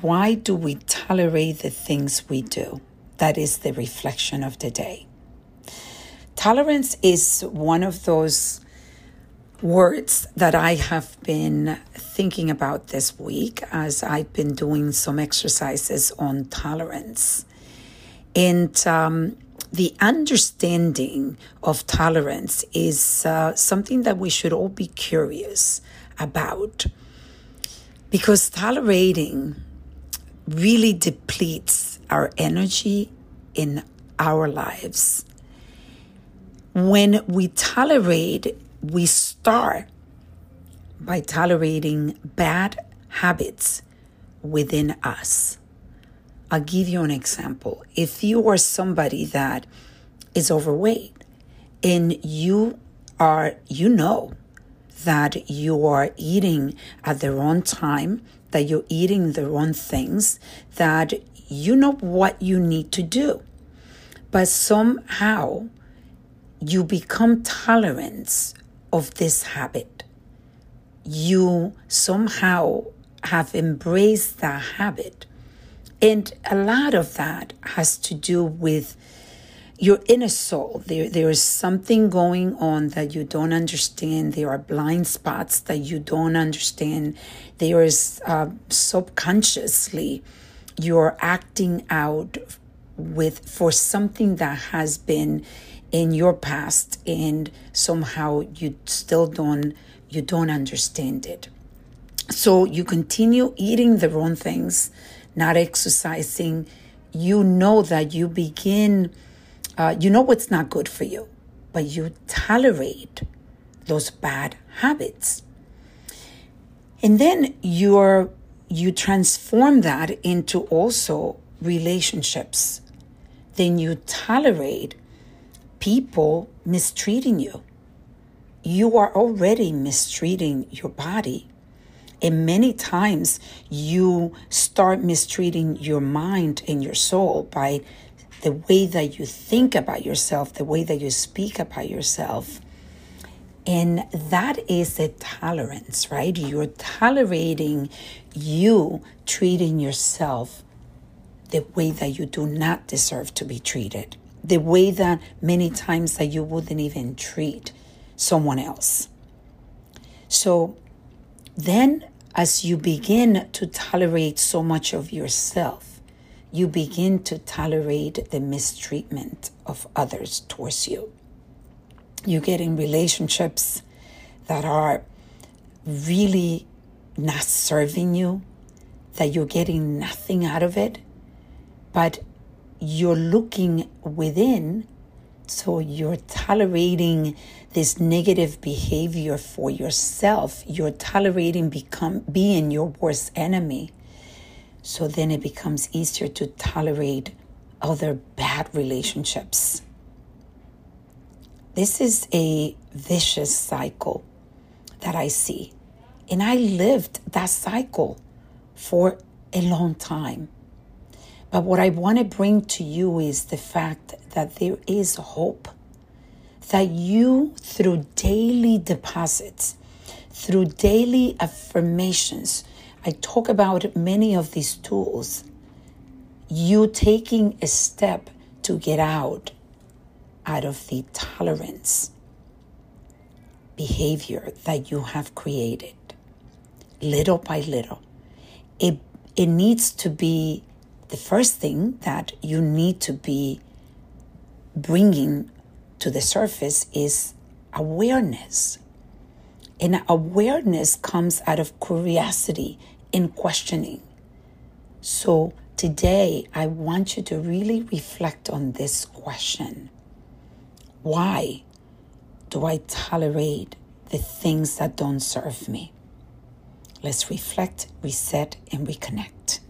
why do we tolerate the things we do? That is the reflection of the day. Tolerance is one of those words that I have been thinking about this week as I've been doing some exercises on tolerance. And um, the understanding of tolerance is uh, something that we should all be curious about because tolerating really depletes our energy in our lives. When we tolerate we start by tolerating bad habits within us. I'll give you an example. If you are somebody that is overweight and you are, you know that you are eating at the wrong time, that you're eating the wrong things, that you know what you need to do. But somehow you become tolerant of this habit. You somehow have embraced that habit. And a lot of that has to do with your inner soul. There, there is something going on that you don't understand. There are blind spots that you don't understand. There is uh, subconsciously you're acting out with for something that has been in your past and somehow you still don't you don't understand it so you continue eating the wrong things not exercising you know that you begin uh, you know what's not good for you but you tolerate those bad habits and then you're you transform that into also relationships then you tolerate people mistreating you. You are already mistreating your body. And many times you start mistreating your mind and your soul by the way that you think about yourself, the way that you speak about yourself. And that is the tolerance, right? You're tolerating you treating yourself the way that you do not deserve to be treated the way that many times that you wouldn't even treat someone else. So then, as you begin to tolerate so much of yourself, you begin to tolerate the mistreatment of others towards you. You get in relationships that are really not serving you, that you're getting nothing out of it, but you're looking within, so you're tolerating this negative behavior for yourself. You're tolerating become being your worst enemy. So then it becomes easier to tolerate other bad relationships. This is a vicious cycle that I see. And I lived that cycle for a long time. But what I want to bring to you is the fact that there is hope. That you, through daily deposits, through daily affirmations, I talk about many of these tools, you taking a step to get out out of the tolerance behavior that you have created little by little it it needs to be the first thing that you need to be bringing to the surface is awareness. And awareness comes out of curiosity and questioning. So today, I want you to really reflect on this question Why do I tolerate the things that don't serve me? Let's reflect, reset, and reconnect.